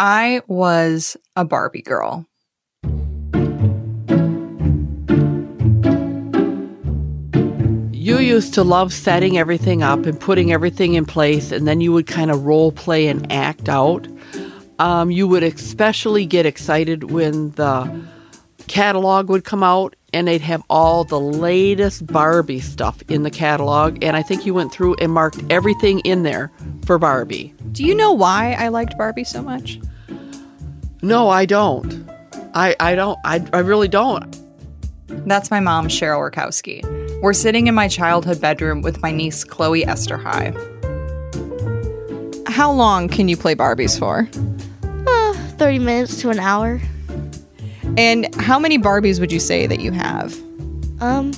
I was a Barbie girl. You used to love setting everything up and putting everything in place, and then you would kind of role play and act out. Um, you would especially get excited when the catalog would come out and they'd have all the latest Barbie stuff in the catalog. And I think you went through and marked everything in there for Barbie. Do you know why I liked Barbie so much? No, I don't. I, I don't. I, I really don't. That's my mom, Cheryl Rakowski. We're sitting in my childhood bedroom with my niece, Chloe Esterhigh. How long can you play Barbies for? Uh, 30 minutes to an hour. And how many Barbies would you say that you have? Um,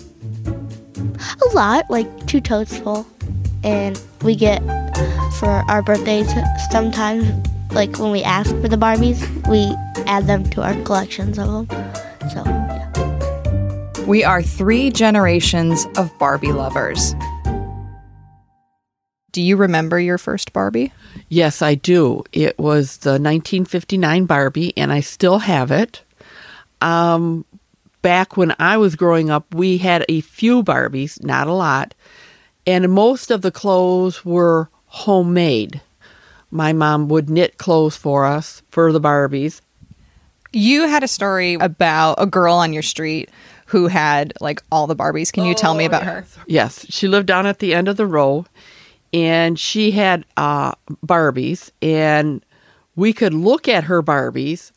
a lot, like two totes full. And we get for our birthdays sometimes, like when we ask for the Barbies, we add them to our collections of them. So, yeah. We are three generations of Barbie lovers. Do you remember your first Barbie? Yes, I do. It was the 1959 Barbie, and I still have it. Um, back when I was growing up, we had a few Barbies, not a lot, and most of the clothes were homemade. My mom would knit clothes for us for the Barbies. You had a story about a girl on your street who had like all the Barbies. Can you tell me about her? Yes, she lived down at the end of the row, and she had uh, Barbies, and we could look at her Barbies,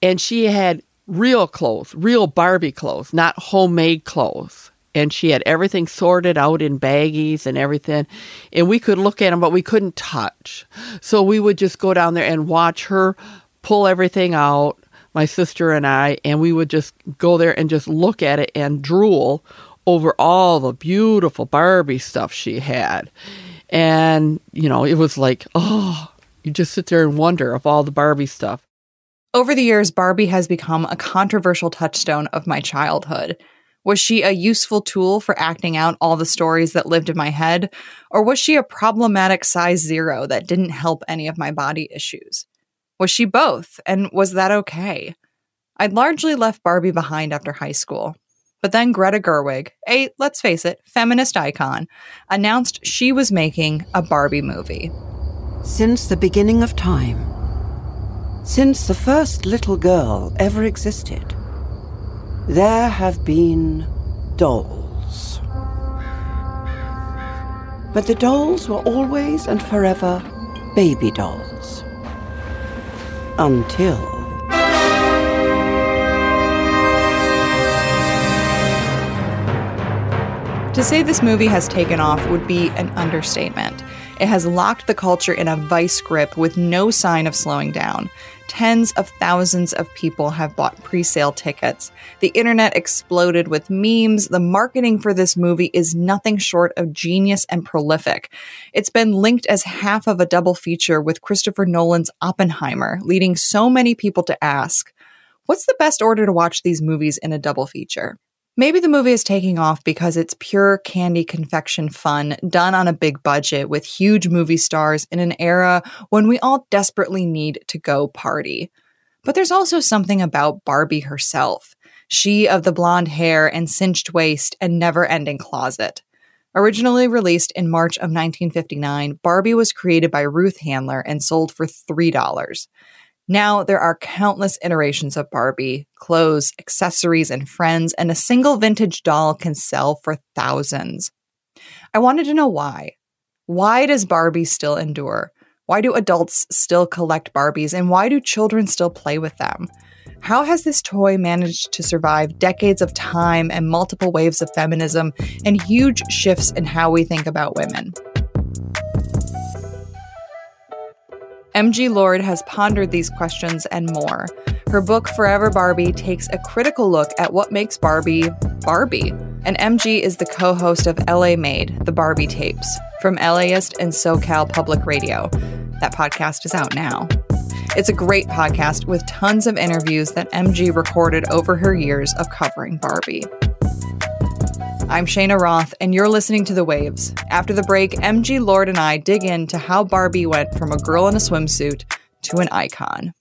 and she had real clothes, real Barbie clothes, not homemade clothes. And she had everything sorted out in baggies and everything. And we could look at them, but we couldn't touch. So we would just go down there and watch her pull everything out, my sister and I, and we would just go there and just look at it and drool over all the beautiful Barbie stuff she had. And, you know, it was like, oh, you just sit there and wonder of all the Barbie stuff. Over the years, Barbie has become a controversial touchstone of my childhood. Was she a useful tool for acting out all the stories that lived in my head? Or was she a problematic size zero that didn't help any of my body issues? Was she both? And was that okay? I'd largely left Barbie behind after high school. But then Greta Gerwig, a, let's face it, feminist icon, announced she was making a Barbie movie. Since the beginning of time, since the first little girl ever existed, there have been dolls. But the dolls were always and forever baby dolls. Until. To say this movie has taken off would be an understatement. It has locked the culture in a vice grip with no sign of slowing down. Tens of thousands of people have bought pre sale tickets. The internet exploded with memes. The marketing for this movie is nothing short of genius and prolific. It's been linked as half of a double feature with Christopher Nolan's Oppenheimer, leading so many people to ask, What's the best order to watch these movies in a double feature? Maybe the movie is taking off because it's pure candy confection fun done on a big budget with huge movie stars in an era when we all desperately need to go party. But there's also something about Barbie herself. She of the blonde hair and cinched waist and never ending closet. Originally released in March of 1959, Barbie was created by Ruth Handler and sold for $3. Now there are countless iterations of Barbie, clothes, accessories, and friends, and a single vintage doll can sell for thousands. I wanted to know why. Why does Barbie still endure? Why do adults still collect Barbies, and why do children still play with them? How has this toy managed to survive decades of time and multiple waves of feminism and huge shifts in how we think about women? MG Lord has pondered these questions and more. Her book, Forever Barbie, takes a critical look at what makes Barbie Barbie. And MG is the co host of LA Made, the Barbie tapes, from LAist and SoCal Public Radio. That podcast is out now. It's a great podcast with tons of interviews that MG recorded over her years of covering Barbie. I'm Cheyna Roth, and you're listening to The Waves. After the break, MG Lord and I dig into how Barbie went from a girl in a swimsuit to an icon.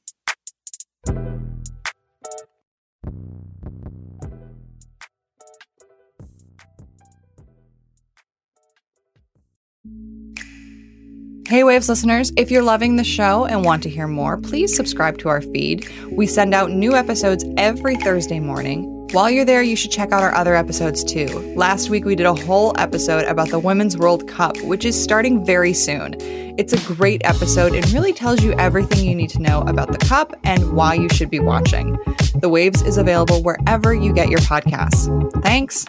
Hey Waves listeners, if you're loving the show and want to hear more, please subscribe to our feed. We send out new episodes every Thursday morning. While you're there, you should check out our other episodes too. Last week, we did a whole episode about the Women's World Cup, which is starting very soon. It's a great episode and really tells you everything you need to know about the Cup and why you should be watching. The Waves is available wherever you get your podcasts. Thanks.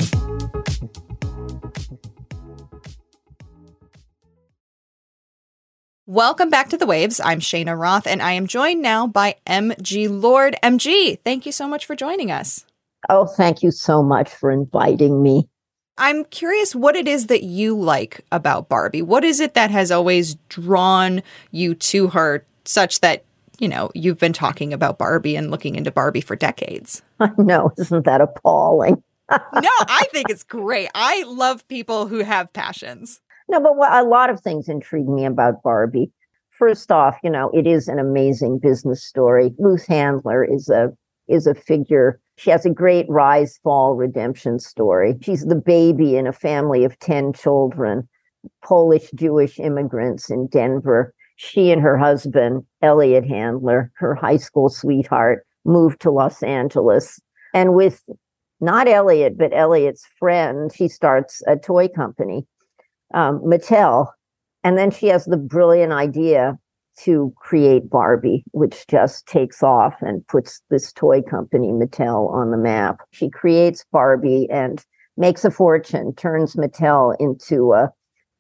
Welcome back to the Waves. I'm Cheyna Roth, and I am joined now by MG Lord. MG, thank you so much for joining us. Oh, thank you so much for inviting me. I'm curious what it is that you like about Barbie. What is it that has always drawn you to her such that, you know, you've been talking about Barbie and looking into Barbie for decades? I know, isn't that appalling? no, I think it's great. I love people who have passions. No, but what, a lot of things intrigue me about Barbie. First off, you know, it is an amazing business story. Ruth Handler is a is a figure. She has a great rise, fall, redemption story. She's the baby in a family of 10 children, Polish Jewish immigrants in Denver. She and her husband, Elliot Handler, her high school sweetheart, moved to Los Angeles. And with not Elliot, but Elliot's friend, she starts a toy company um, Mattel. And then she has the brilliant idea to create Barbie, which just takes off and puts this toy company, Mattel, on the map. She creates Barbie and makes a fortune, turns Mattel into a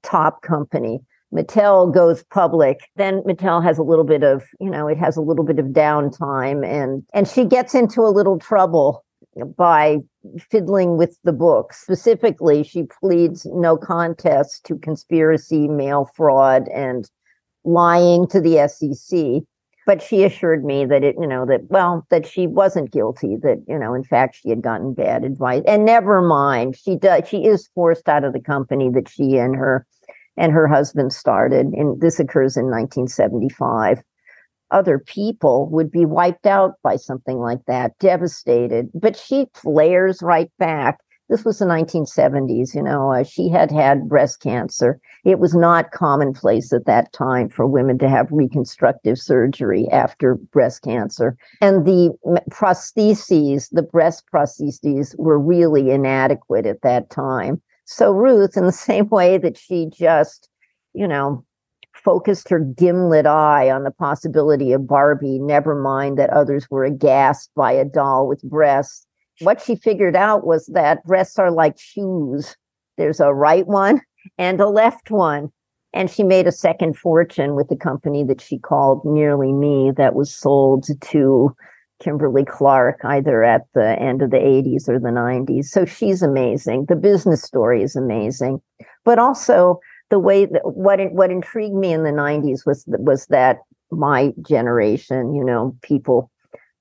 top company. Mattel goes public. Then Mattel has a little bit of, you know, it has a little bit of downtime and and she gets into a little trouble by fiddling with the book. Specifically, she pleads no contest to conspiracy, mail fraud, and lying to the SEC. But she assured me that it, you know, that, well, that she wasn't guilty, that, you know, in fact, she had gotten bad advice. And never mind, she does, she is forced out of the company that she and her and her husband started. And this occurs in 1975 other people would be wiped out by something like that, devastated. But she flares right back. This was the 1970s, you know, uh, she had had breast cancer. It was not commonplace at that time for women to have reconstructive surgery after breast cancer. And the prostheses, the breast prostheses, were really inadequate at that time. So, Ruth, in the same way that she just, you know, focused her gimlet eye on the possibility of Barbie, never mind that others were aghast by a doll with breasts. What she figured out was that breasts are like shoes. There's a right one and a left one. And she made a second fortune with the company that she called Nearly Me that was sold to Kimberly Clark either at the end of the 80s or the 90s. So she's amazing. The business story is amazing. But also the way that what what intrigued me in the 90s was was that my generation, you know, people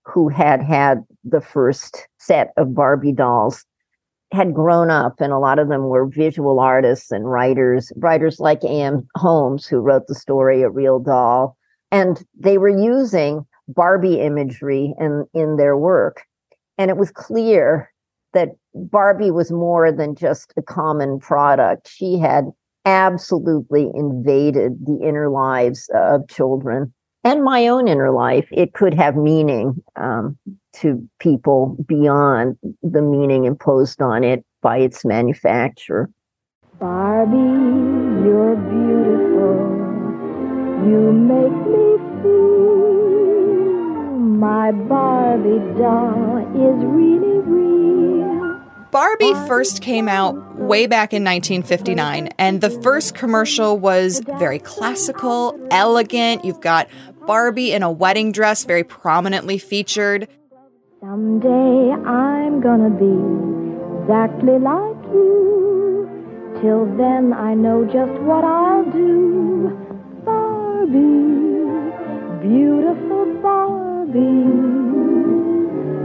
who had had the first set of Barbie dolls had grown up and a lot of them were visual artists and writers, writers like A.M. Homes, who wrote the story A Real Doll and they were using Barbie imagery in in their work and it was clear that Barbie was more than just a common product. She had absolutely invaded the inner lives of children and my own inner life. It could have meaning um, to people beyond the meaning imposed on it by its manufacturer. Barbie, you're beautiful. You make me feel my Barbie doll is really real. Barbie first came out way back in 1959, and the first commercial was very classical, elegant. You've got Barbie in a wedding dress very prominently featured. Someday I'm gonna be exactly like you. Till then I know just what I'll do. Barbie, beautiful Barbie.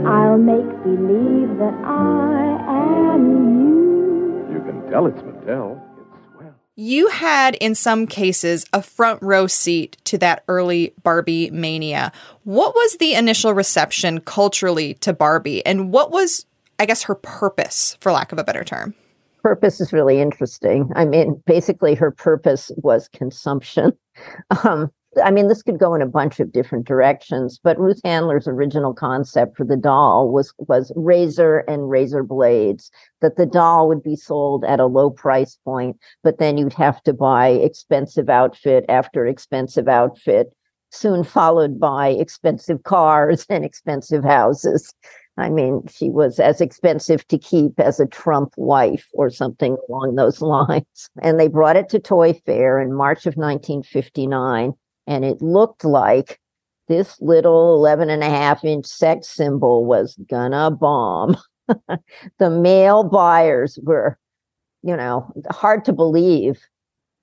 I'll make believe that I am you. You can tell it's Mattel. You had, in some cases, a front row seat to that early Barbie mania. What was the initial reception culturally to Barbie, and what was, I guess, her purpose, for lack of a better term? purpose is really interesting. I mean, basically, her purpose was consumption. Um, I mean, this could go in a bunch of different directions, but Ruth Handler's original concept for the doll was was razor and razor blades. That the doll would be sold at a low price point, but then you'd have to buy expensive outfit after expensive outfit, soon followed by expensive cars and expensive houses. I mean, she was as expensive to keep as a Trump wife or something along those lines. And they brought it to Toy Fair in March of 1959. And it looked like this little 11 and a half inch sex symbol was gonna bomb. the male buyers were, you know, hard to believe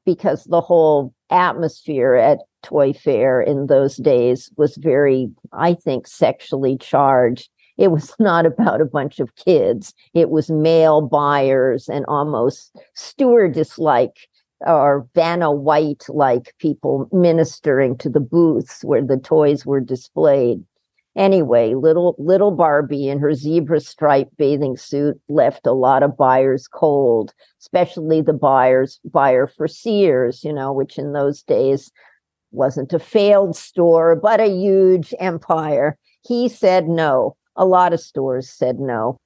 because the whole atmosphere at Toy Fair in those days was very, I think, sexually charged it was not about a bunch of kids. It was male buyers and almost stewardess like or Vanna White like people ministering to the booths where the toys were displayed. Anyway, little little Barbie in her zebra striped bathing suit left a lot of buyers cold, especially the buyers buyer for Sears, you know, which in those days wasn't a failed store, but a huge empire. He said no. A lot of stores said no.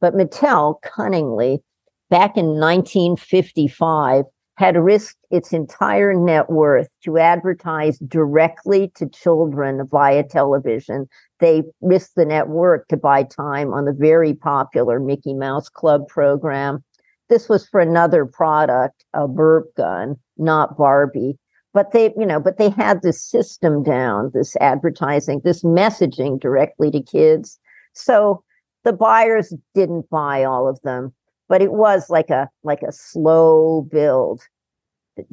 But Mattel cunningly, back in 1955, had risked its entire net worth to advertise directly to children via television. They risked the net worth to buy time on the very popular Mickey Mouse Club program. This was for another product, a burp gun, not Barbie. But they, you know, but they had this system down, this advertising, this messaging directly to kids. So the buyers didn't buy all of them, but it was like a like a slow build.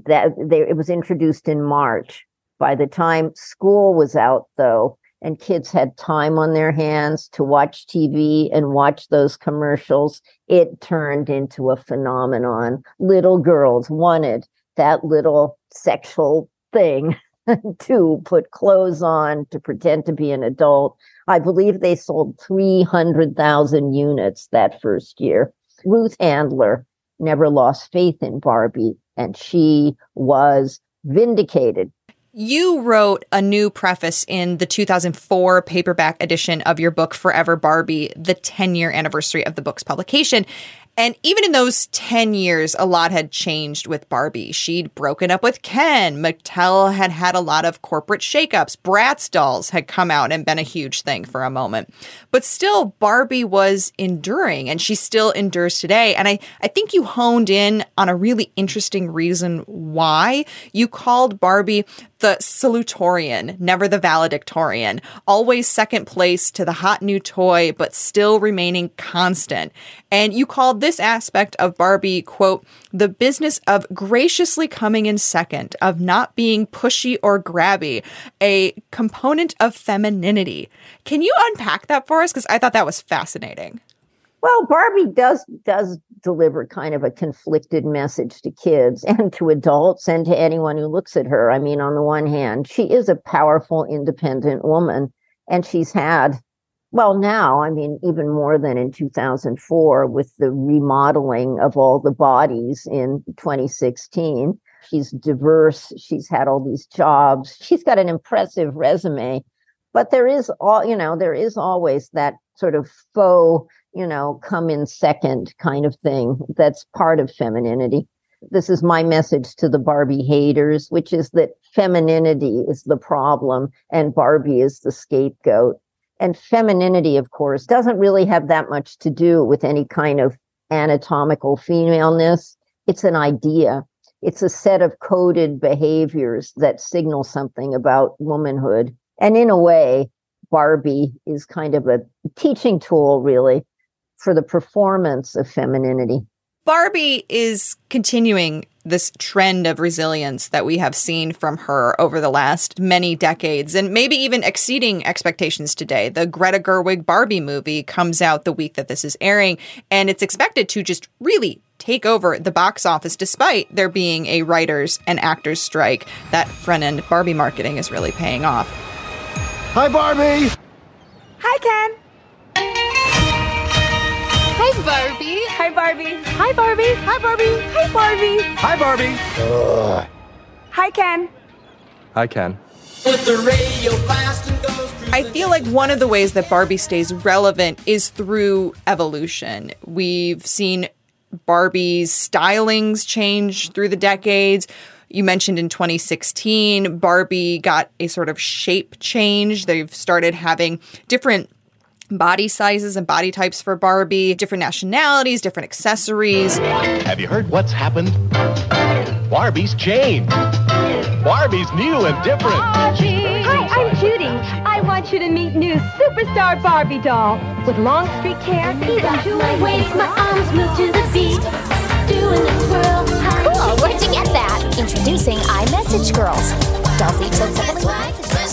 That they, it was introduced in March. By the time school was out, though, and kids had time on their hands to watch TV and watch those commercials, it turned into a phenomenon. Little girls wanted that little sexual thing to put clothes on, to pretend to be an adult. I believe they sold 300,000 units that first year. Ruth Handler never lost faith in Barbie, and she was vindicated. You wrote a new preface in the 2004 paperback edition of your book, Forever Barbie, the 10 year anniversary of the book's publication. And even in those 10 years, a lot had changed with Barbie. She'd broken up with Ken. Mattel had had a lot of corporate shakeups. Bratz dolls had come out and been a huge thing for a moment. But still, Barbie was enduring and she still endures today. And I, I think you honed in on a really interesting reason why you called Barbie the salutatorian, never the valedictorian, always second place to the hot new toy, but still remaining constant. And you called this aspect of Barbie, quote, the business of graciously coming in second, of not being pushy or grabby, a component of femininity. Can you unpack that for us? Because I thought that was fascinating. Well, Barbie does does deliver kind of a conflicted message to kids and to adults and to anyone who looks at her. I mean, on the one hand, she is a powerful, independent woman, and she's had, well, now, I mean, even more than in 2004 with the remodeling of all the bodies in 2016. She's diverse. She's had all these jobs. She's got an impressive resume. But there is all, you know, there is always that sort of faux you know, come in second kind of thing. That's part of femininity. This is my message to the Barbie haters, which is that femininity is the problem and Barbie is the scapegoat. And femininity, of course, doesn't really have that much to do with any kind of anatomical femaleness. It's an idea. It's a set of coded behaviors that signal something about womanhood. And in a way, Barbie is kind of a teaching tool, really, for the performance of femininity. Barbie is continuing this trend of resilience that we have seen from her over the last many decades and maybe even exceeding expectations today. The Greta Gerwig Barbie movie comes out the week that this is airing, and it's expected to just really take over the box office despite there being a writers and actors strike. That front end Barbie marketing is really paying off. Hi, Barbie! Hi, Ken! Hi, Barbie. Hi, Barbie. Hi, Barbie. Hi, Barbie. Hi, Barbie. Hi, Barbie! Ugh. Hi, Ken. Hi, Ken. I feel like one of the ways that Barbie stays relevant is through evolution. We've seen Barbie's stylings change through the decades. You mentioned in 2016, Barbie got a sort of shape change. They've started having different body sizes and body types for Barbie, different nationalities, different accessories. Have you heard what's happened? Barbie's changed. Barbie's new and different. Hi, I'm Judy. I want you to meet new superstar Barbie doll with long streak hair, even two My waist, my arms move to the beat. Doing the twirl. Cool, where'd you get that? Introducing iMessage Girls. Dolls each sold separately. When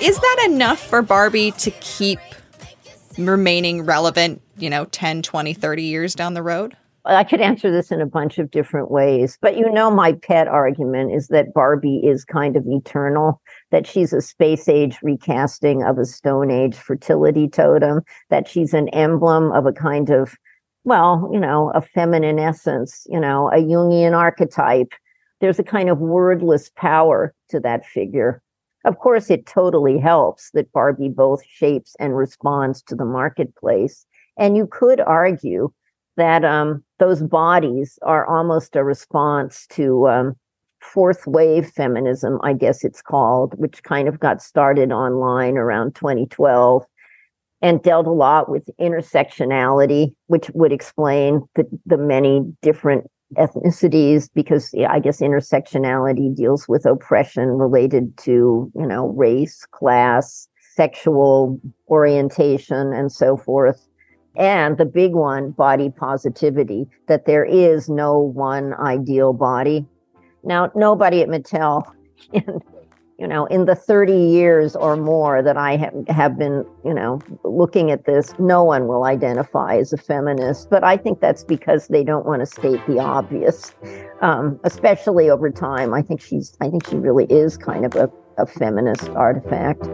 Is that enough for Barbie to keep remaining relevant, you know, 10, 20, 30 years down the road? I could answer this in a bunch of different ways, but you know, my pet argument is that Barbie is kind of eternal, that she's a space age recasting of a Stone Age fertility totem, that she's an emblem of a kind of, well, you know, a feminine essence, you know, a Jungian archetype. There's a kind of wordless power to that figure. Of course, it totally helps that Barbie both shapes and responds to the marketplace. And you could argue that um, those bodies are almost a response to um, fourth wave feminism, I guess it's called, which kind of got started online around 2012 and dealt a lot with intersectionality, which would explain the, the many different ethnicities because I guess intersectionality deals with oppression related to, you know, race, class, sexual orientation, and so forth. And the big one body positivity that there is no one ideal body. Now nobody at mattel you know in the 30 years or more that i have, have been you know looking at this no one will identify as a feminist but i think that's because they don't want to state the obvious um, especially over time. I think she's i think she really is kind of a, a feminist artifact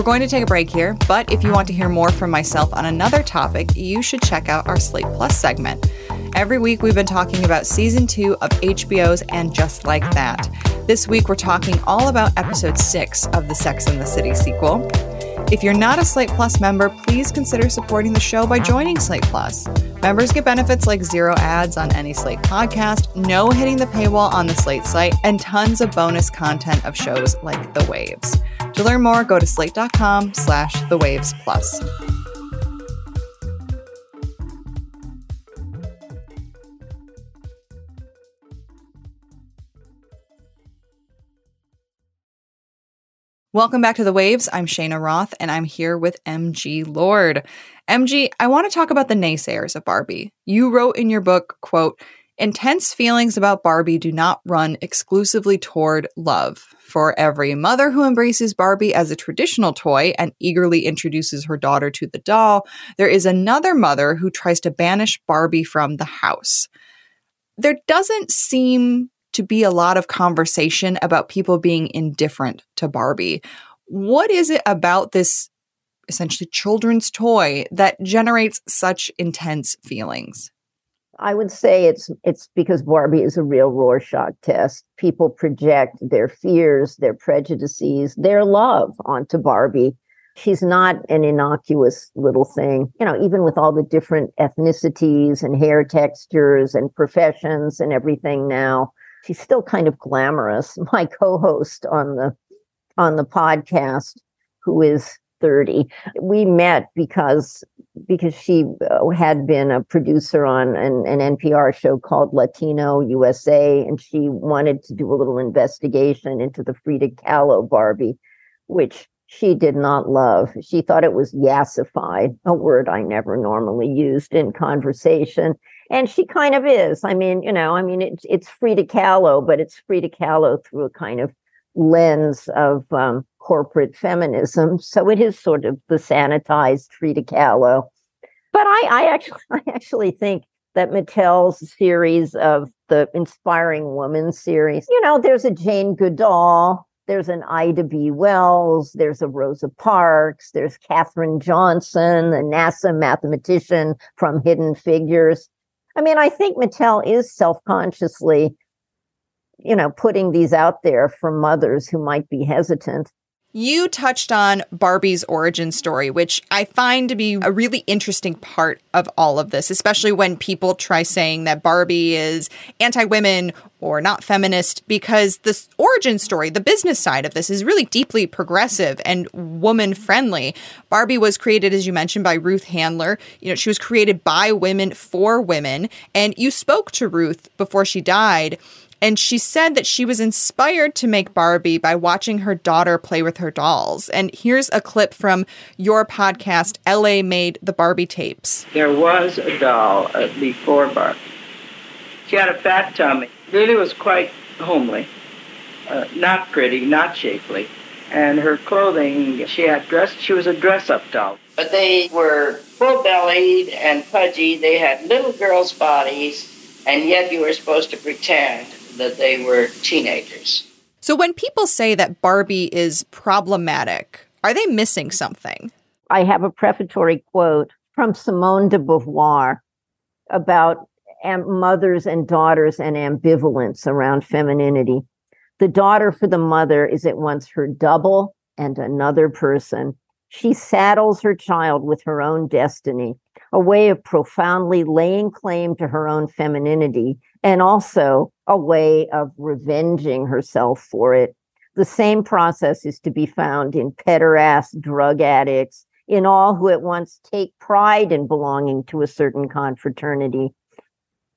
We're going to take a break here, but if you want to hear more from myself on another topic, you should check out our Slate Plus segment. Every week, we've been talking about season two of HBO's And Just Like That. This week, we're talking all about episode six of the Sex and the City sequel. If you're not a Slate Plus member, please consider supporting the show by joining Slate Plus. Members get benefits like zero ads on any Slate podcast, no hitting the paywall on the Slate site, and tons of bonus content of shows like The Waves. To learn more, go to slate.com slash the waves plus. Welcome back to The Waves. I'm Cheyna Roth, and I'm here with MG Lord. MG, I want to talk about the naysayers of Barbie. You wrote in your book, quote, Intense feelings about Barbie do not run exclusively toward love. For every mother who embraces Barbie as a traditional toy and eagerly introduces her daughter to the doll, there is another mother who tries to banish Barbie from the house. There doesn't seem to be a lot of conversation about people being indifferent to Barbie. What is it about this essentially children's toy that generates such intense feelings? I would say it's it's because Barbie is a real Rorschach test. People project their fears, their prejudices, their love onto Barbie. She's not an innocuous little thing. You know, even with all the different ethnicities and hair textures and professions and everything now, she's still kind of glamorous. My co-host on the on the podcast who is 30. We met because because she uh, had been a producer on an, an NPR show called Latino USA, and she wanted to do a little investigation into the Frida Kahlo Barbie, which she did not love. She thought it was yassified, a word I never normally used in conversation. And she kind of is. I mean, you know, I mean, it's it's Frida Kahlo, but it's Frida Kahlo through a kind of lens of um, corporate feminism. So it is sort of the sanitized Frida Kahlo. But I, I actually, I actually think that Mattel's series of the Inspiring Woman series, you know, there's a Jane Goodall, there's an Ida B. Wells, there's a Rosa Parks, there's Katherine Johnson, a NASA mathematician from Hidden Figures. I mean, I think Mattel is self-consciously, you know, putting these out there for mothers who might be hesitant. You touched on Barbie's origin story, which I find to be a really interesting part of all of this, especially when people try saying that Barbie is anti women or not feminist, because the origin story, the business side of this, is really deeply progressive and woman friendly. Barbie was created, as you mentioned, by Ruth Handler. You know, she was created by women for women. And you spoke to Ruth before she died. And she said that she was inspired to make Barbie by watching her daughter play with her dolls. And here's a clip from your podcast, LA Made the Barbie Tapes. There was a doll uh, before Barbie. She had a fat tummy, really was quite homely, uh, not pretty, not shapely. And her clothing, she had dressed, she was a dress up doll. But they were full bellied and pudgy. They had little girls' bodies, and yet you were supposed to pretend that they were teenagers. So when people say that Barbie is problematic, are they missing something? I have a prefatory quote from Simone de Beauvoir about am- mothers and daughters and ambivalence around femininity. The daughter for the mother is at once her double and another person. She saddles her child with her own destiny, a way of profoundly laying claim to her own femininity, and also a way of revenging herself for it. The same process is to be found in pederast drug addicts, in all who at once take pride in belonging to a certain confraternity,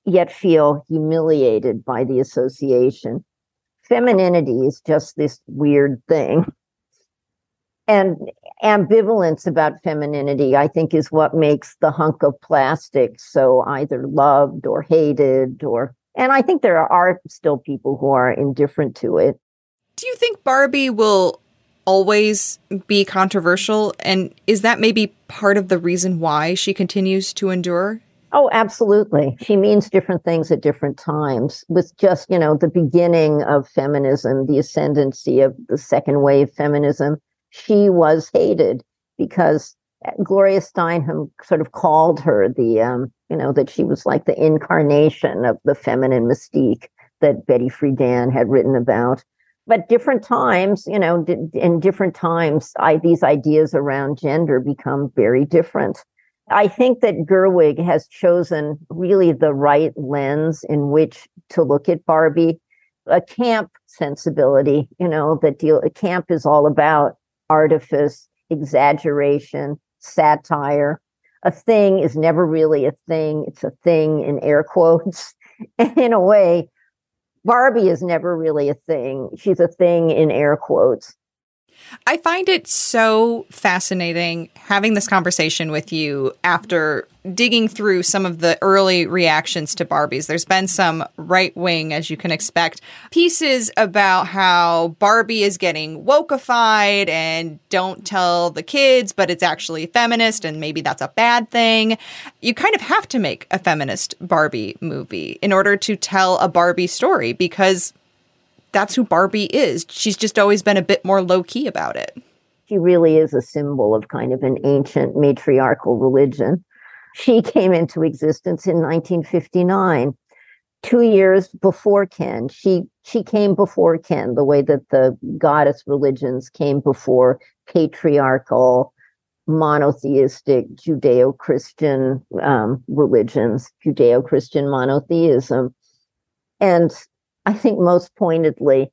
yet feel humiliated by the association. Femininity is just this weird thing. And ambivalence about femininity, I think, is what makes the hunk of plastic so either loved or hated or and I think there are still people who are indifferent to it. Do you think Barbie will always be controversial? And is that maybe part of the reason why she continues to endure? Oh, absolutely. She means different things at different times. With just, you know, the beginning of feminism, the ascendancy of the second wave feminism, she was hated because Gloria Steinem sort of called her the, um, you know, that she was like the incarnation of the feminine mystique that Betty Friedan had written about. But different times, you know, in different times, I, these ideas around gender become very different. I think that Gerwig has chosen really the right lens in which to look at Barbie, a camp sensibility, you know, that deal, camp is all about artifice, exaggeration, satire. A thing is never really a thing. It's a thing in air quotes. In a way, Barbie is never really a thing. She's a thing in air quotes. I find it so fascinating having this conversation with you after digging through some of the early reactions to Barbies. There's been some right wing, as you can expect, pieces about how Barbie is getting wokeified and don't tell the kids, but it's actually feminist and maybe that's a bad thing. You kind of have to make a feminist Barbie movie in order to tell a Barbie story because that's who Barbie is. She's just always been a bit more low key about it. She really is a symbol of kind of an ancient matriarchal religion. She came into existence in 1959, two years before Ken. She she came before Ken, the way that the goddess religions came before patriarchal, monotheistic Judeo-Christian um, religions, Judeo-Christian monotheism, and I think most pointedly,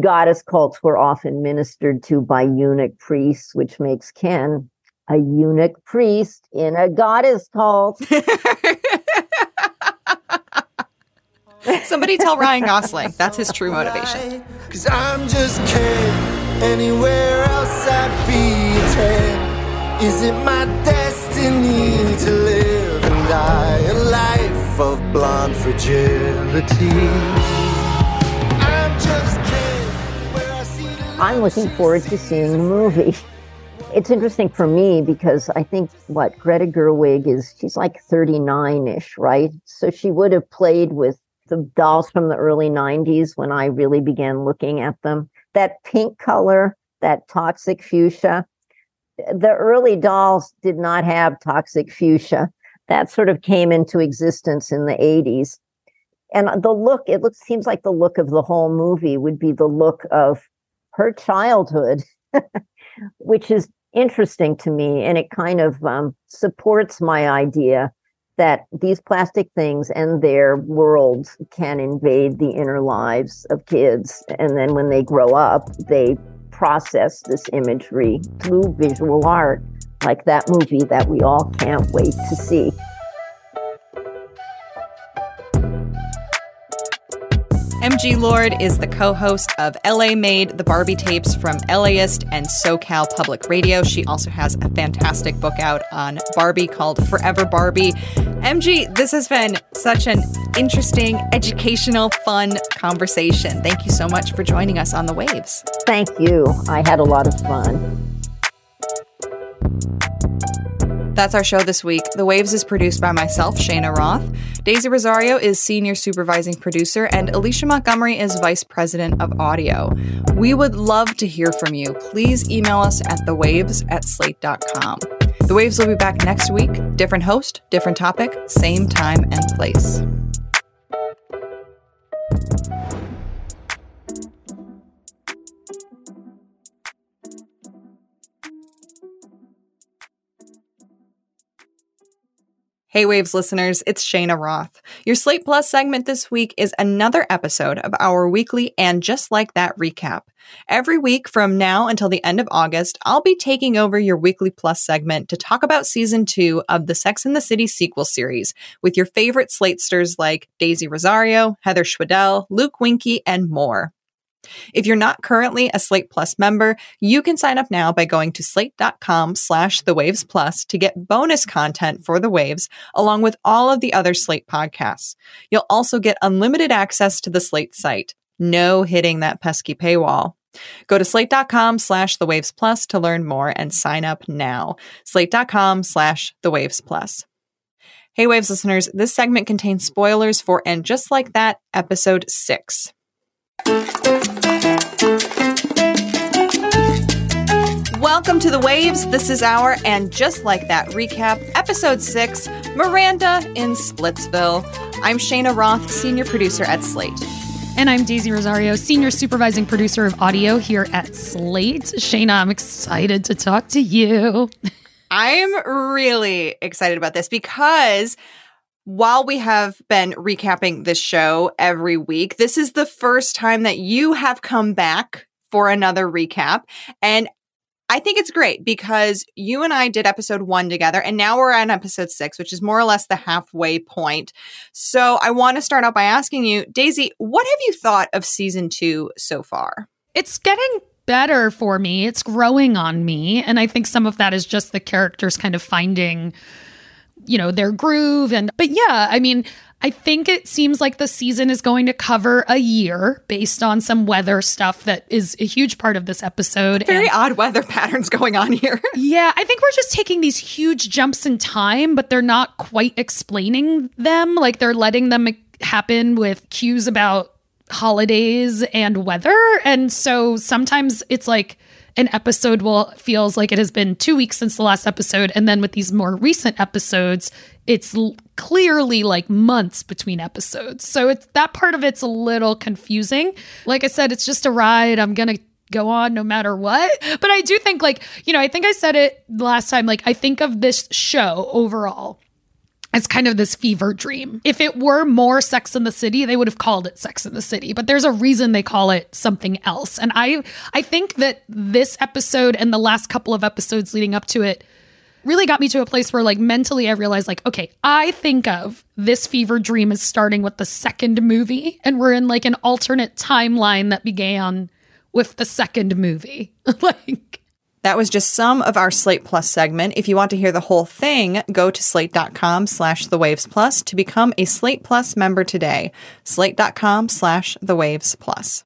goddess cults were often ministered to by eunuch priests, which makes Ken a eunuch priest in a goddess cult. Somebody tell Ryan Gosling that's his true motivation. Cause I'm just Ken. Anywhere else I'd be 10. Is it my destiny to live and die a life of blonde fragility? I'm looking forward to seeing the movie. It's interesting for me because I think what Greta Gerwig is, she's like 39 ish, right? So she would have played with the dolls from the early 90s when I really began looking at them. That pink color, that toxic fuchsia, the early dolls did not have toxic fuchsia. That sort of came into existence in the 80s. And the look, it looks seems like the look of the whole movie would be the look of her childhood, which is interesting to me. And it kind of um, supports my idea that these plastic things and their worlds can invade the inner lives of kids. And then when they grow up, they process this imagery through visual art, like that movie that we all can't wait to see. MG Lord is the co host of LA Made, the Barbie tapes from LAist and SoCal Public Radio. She also has a fantastic book out on Barbie called Forever Barbie. MG, this has been such an interesting, educational, fun conversation. Thank you so much for joining us on the waves. Thank you. I had a lot of fun. That's our show this week. The Waves is produced by myself, Cheyna Roth. Daisy Rosario is senior supervising producer, and Alicia Montgomery is vice president of audio. We would love to hear from you. Please email us at thewaves at slate.com. The Waves will be back next week. Different host, different topic, same time and place. Hey Waves listeners, it's Cheyna Roth. Your Slate Plus segment this week is another episode of our weekly and just like that recap. Every week from now until the end of August, I'll be taking over your weekly plus segment to talk about season two of the Sex and the City sequel series with your favorite Slatesters like Daisy Rosario, Heather Schwedel, Luke Winkie, and more. If you're not currently a Slate Plus member, you can sign up now by going to slate.com slash the waves plus to get bonus content for the waves, along with all of the other Slate podcasts. You'll also get unlimited access to the Slate site. No hitting that pesky paywall. Go to slate.com slash the waves plus to learn more and sign up now. Slate.com slash the waves plus. Hey Waves listeners, this segment contains spoilers for And Just Like That, episode six. Welcome to the Waves. This is our and just like that recap, episode six Miranda in Splitsville. I'm Cheyna Roth, senior producer at Slate. And I'm Daisy Rosario, senior supervising producer of audio here at Slate. Cheyna, I'm excited to talk to you. I'm really excited about this because while we have been recapping this show every week, this is the first time that you have come back for another recap. And I think it's great because you and I did episode one together, and now we're on episode six, which is more or less the halfway point. So I want to start out by asking you, Daisy, what have you thought of season two so far? It's getting better for me. It's growing on me. And I think some of that is just the characters kind of finding, you know, their groove. And, but yeah, I mean, I think it seems like the season is going to cover a year based on some weather stuff that is a huge part of this episode. Very odd weather patterns going on here. yeah, I think we're just taking these huge jumps in time, but they're not quite explaining them. Like they're letting them happen with cues about holidays and weather. And so sometimes it's like, an episode will feels like it has been two weeks since the last episode. And then with these more recent episodes it's l- clearly like months between episodes. So it's that part of it's a little confusing. Like i said it's just a ride. I'm gonna go on no matter what. But i do think like you know i think i said it last time like i think of this show overall as kind of this fever dream. If it were more Sex in the City, they would have called it Sex in the City, but there's a reason they call it something else. And I I think that this episode and the last couple of episodes leading up to it really got me to a place where like mentally I realized like okay, I think of this fever dream as starting with the second movie and we're in like an alternate timeline that began with the second movie. like That was just some of our Slate Plus segment. If you want to hear the whole thing, go to slate.com slash the waves plus to become a Slate Plus member today. Slate.com slash the waves plus.